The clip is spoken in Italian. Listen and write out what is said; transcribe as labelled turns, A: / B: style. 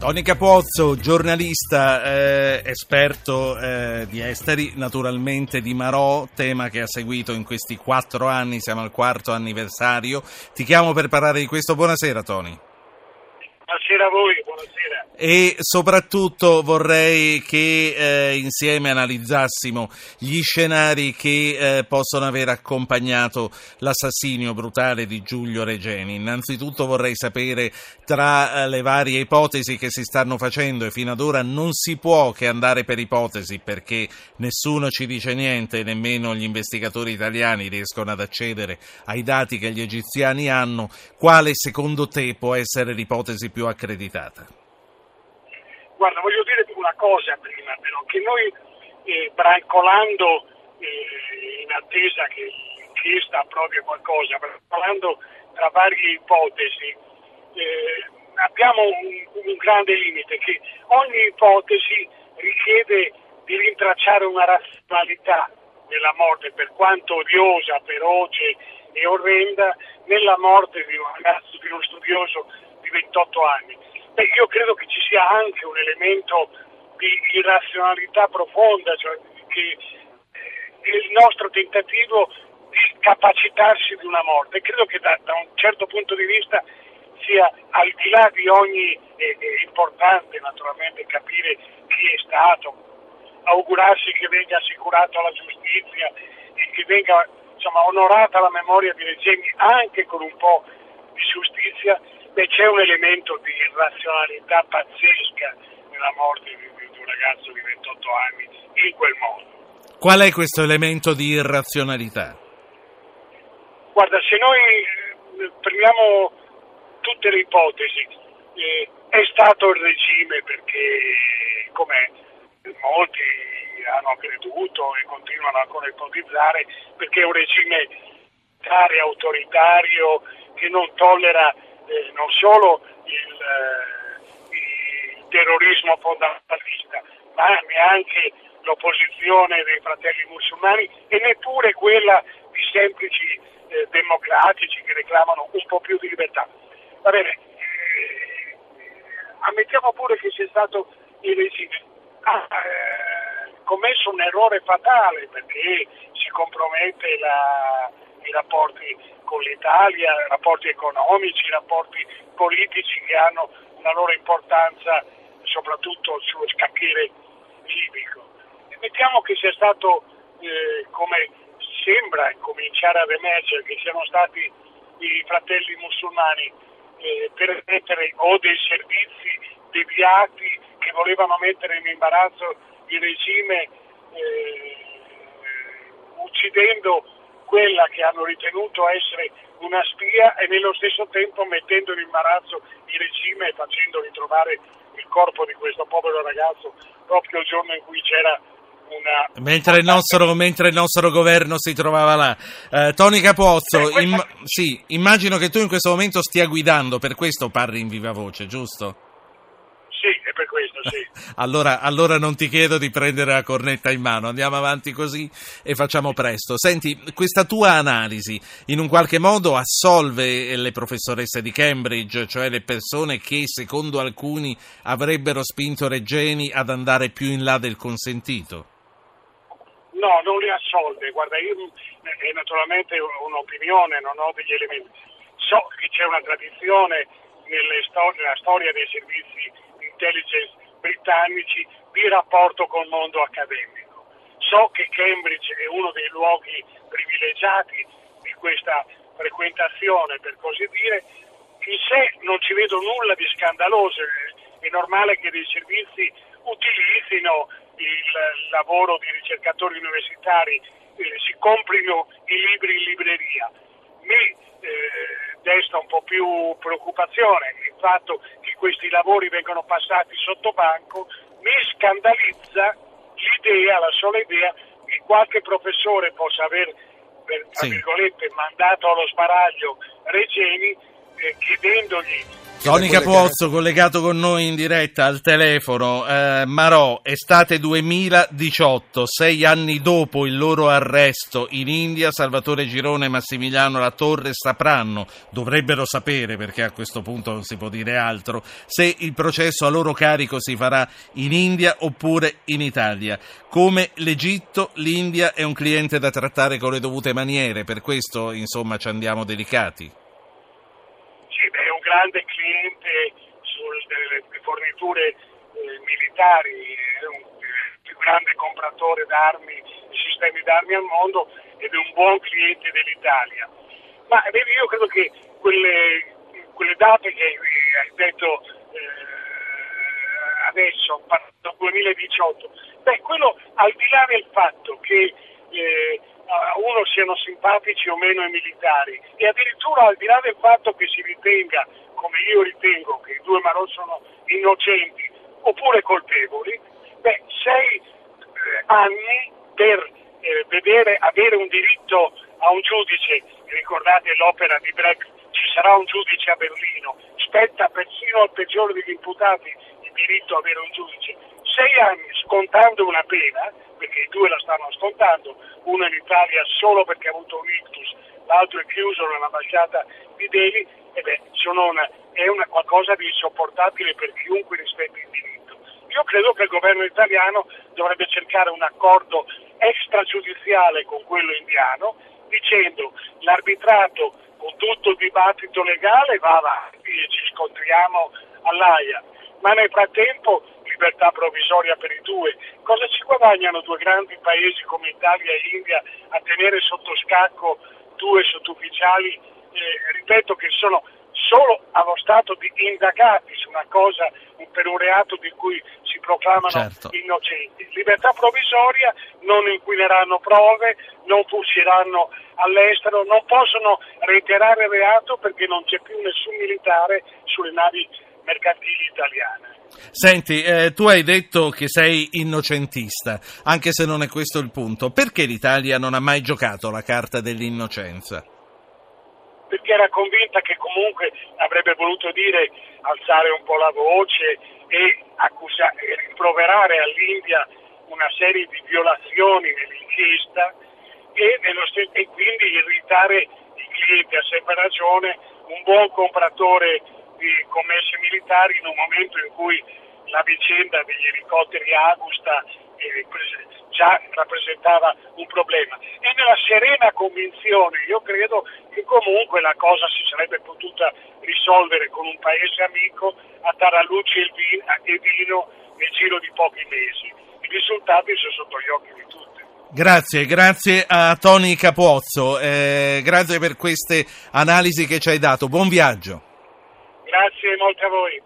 A: Tony Capozzo, giornalista, eh, esperto eh, di esteri, naturalmente di Marò, tema che ha seguito in questi quattro anni, siamo al quarto anniversario. Ti chiamo per parlare di questo. Buonasera Tony.
B: Buonasera a voi, buonasera.
A: E soprattutto vorrei che eh, insieme analizzassimo gli scenari che eh, possono aver accompagnato l'assassinio brutale di Giulio Regeni. Innanzitutto vorrei sapere tra eh, le varie ipotesi che si stanno facendo e fino ad ora non si può che andare per ipotesi perché nessuno ci dice niente, nemmeno gli investigatori italiani riescono ad accedere ai dati che gli egiziani hanno, quale secondo te può essere l'ipotesi più più accreditata?
B: Guarda, voglio dire una cosa prima, però, che noi eh, brancolando eh, in attesa che l'inchiesta approvi qualcosa, brancolando tra varie ipotesi, eh, abbiamo un, un grande limite, che ogni ipotesi richiede di rintracciare una razionalità nella morte, per quanto odiosa, feroce e orrenda, nella morte di un ragazzo, di uno studioso di 28 anni. Beh, io credo che ci sia anche un elemento di irrazionalità profonda, cioè che è il nostro tentativo di capacitarsi di una morte. Credo che da, da un certo punto di vista sia al di là di ogni è, è importante naturalmente capire chi è stato, augurarsi che venga assicurato alla giustizia e che venga insomma, onorata la memoria di Regeni anche con un po' di giustizia, Beh, c'è un elemento di irrazionalità pazzesca nella morte di, di un ragazzo di 28 anni in quel modo.
A: Qual è questo elemento di irrazionalità?
B: Guarda, se noi eh, prendiamo tutte le ipotesi, eh, è stato il regime perché, come molti hanno creduto e continuano ancora a ipotizzare, perché è un regime autoritario che non tollera eh, non solo il, eh, il, terrorismo fondamentalista, ma neanche l'opposizione dei fratelli musulmani e neppure quella di semplici eh, democratici che reclamano un po' più di libertà. Va bene, eh, ammettiamo pure che sia stato il regime. Ha eh, commesso un errore fatale perché si compromette la, i rapporti con l'Italia, i rapporti economici, i rapporti politici che hanno una loro importanza soprattutto sullo scacchiere libico. E mettiamo che sia stato, eh, come sembra cominciare ad emergere, che siano stati i fratelli musulmani eh, per mettere o dei servizi deviati che volevano mettere in imbarazzo il regime eh, uccidendo quella che hanno ritenuto essere una spia e nello stesso tempo mettendo in imbarazzo il regime e facendo ritrovare il corpo di questo povero ragazzo proprio il giorno in cui c'era una...
A: Mentre il, nostro, mentre il nostro, governo si trovava là. Eh, Tony Capozzo, eh, questa... im- sì, immagino che tu in questo momento stia guidando, per questo parli in viva voce, giusto?
B: Per questo, sì.
A: allora, allora, non ti chiedo di prendere la cornetta in mano, andiamo avanti così e facciamo presto. Senti, questa tua analisi in un qualche modo assolve le professoresse di Cambridge, cioè le persone che secondo alcuni avrebbero spinto Reggeni ad andare più in là del consentito?
B: No, non le assolve. Guarda, io è naturalmente un'opinione, non ho degli elementi. So che c'è una tradizione nella storia dei servizi intelligence britannici di rapporto col mondo accademico. So che Cambridge è uno dei luoghi privilegiati di questa frequentazione, per così dire. In sé non ci vedo nulla di scandaloso, è normale che dei servizi utilizzino il lavoro di ricercatori universitari, eh, si comprino i libri in libreria. Mi eh, desta un po' più preoccupazione fatto che questi lavori vengano passati sotto banco, mi scandalizza l'idea, la sola idea che qualche professore possa aver, tra sì. virgolette, mandato allo sparaglio Regeni eh, chiedendogli
A: Tony Capozzo collegato con noi in diretta al telefono. Eh, Marò, estate 2018, sei anni dopo il loro arresto in India, Salvatore Girone e Massimiliano Latorre sapranno, dovrebbero sapere perché a questo punto non si può dire altro, se il processo a loro carico si farà in India oppure in Italia. Come l'Egitto, l'India è un cliente da trattare con le dovute maniere, per questo insomma ci andiamo delicati
B: grande cliente delle forniture eh, militari, è un più grande compratore d'armi, di sistemi d'armi al mondo ed è un buon cliente dell'Italia. Ma vedi, io credo che quelle, quelle date che hai detto eh, adesso, 2018, beh, quello al di là del fatto che eh, uno siano simpatici o meno i militari. E addirittura al di là del fatto che si ritenga, come io ritengo, che i due Marò sono innocenti oppure colpevoli, beh, sei eh, anni per eh, vedere, avere un diritto a un giudice, ricordate l'opera di Brecht, ci sarà un giudice a Berlino, spetta persino al peggiore degli imputati il diritto a avere un giudice, sei anni scontando una pena, perché i due la stanno scontando, uno in Italia solo perché ha avuto un ictus, l'altro è chiuso nell'ambasciata di Delhi, e beh, una, è una, qualcosa di insopportabile per chiunque rispetti il diritto. Io credo che il governo italiano dovrebbe cercare un accordo extragiudiziale con quello indiano, dicendo l'arbitrato con tutto il dibattito legale va avanti e ci scontriamo all'AIA, ma nel frattempo libertà provvisoria per i due. Cosa ci guadagnano due grandi paesi come Italia e India a tenere sotto scacco due sottufficiali, eh, ripeto, che sono solo allo stato di indagati su una cosa, per un reato di cui si proclamano certo. innocenti. Libertà provvisoria, non inquineranno prove, non fuggiranno all'estero, non possono reiterare il reato perché non c'è più nessun militare sulle navi mercantili italiane.
A: Senti, eh, tu hai detto che sei innocentista, anche se non è questo il punto. Perché l'Italia non ha mai giocato la carta dell'innocenza?
B: Perché era convinta che comunque avrebbe voluto dire alzare un po' la voce e, accusa- e rimproverare all'India una serie di violazioni nell'inchiesta e, st- e quindi irritare i clienti, a sempre ragione, un buon compratore di commesse militari in un momento in cui la vicenda degli elicotteri Agusta eh, già rappresentava un problema. E nella serena convinzione, io credo che comunque la cosa si sarebbe potuta risolvere con un paese amico a Tarallucci e vino nel giro di pochi mesi. I risultati sono sotto gli occhi di tutti.
A: Grazie, grazie a Tony Capozzo, eh, grazie per queste analisi che ci hai dato. Buon viaggio.
B: Grazie molte a voi.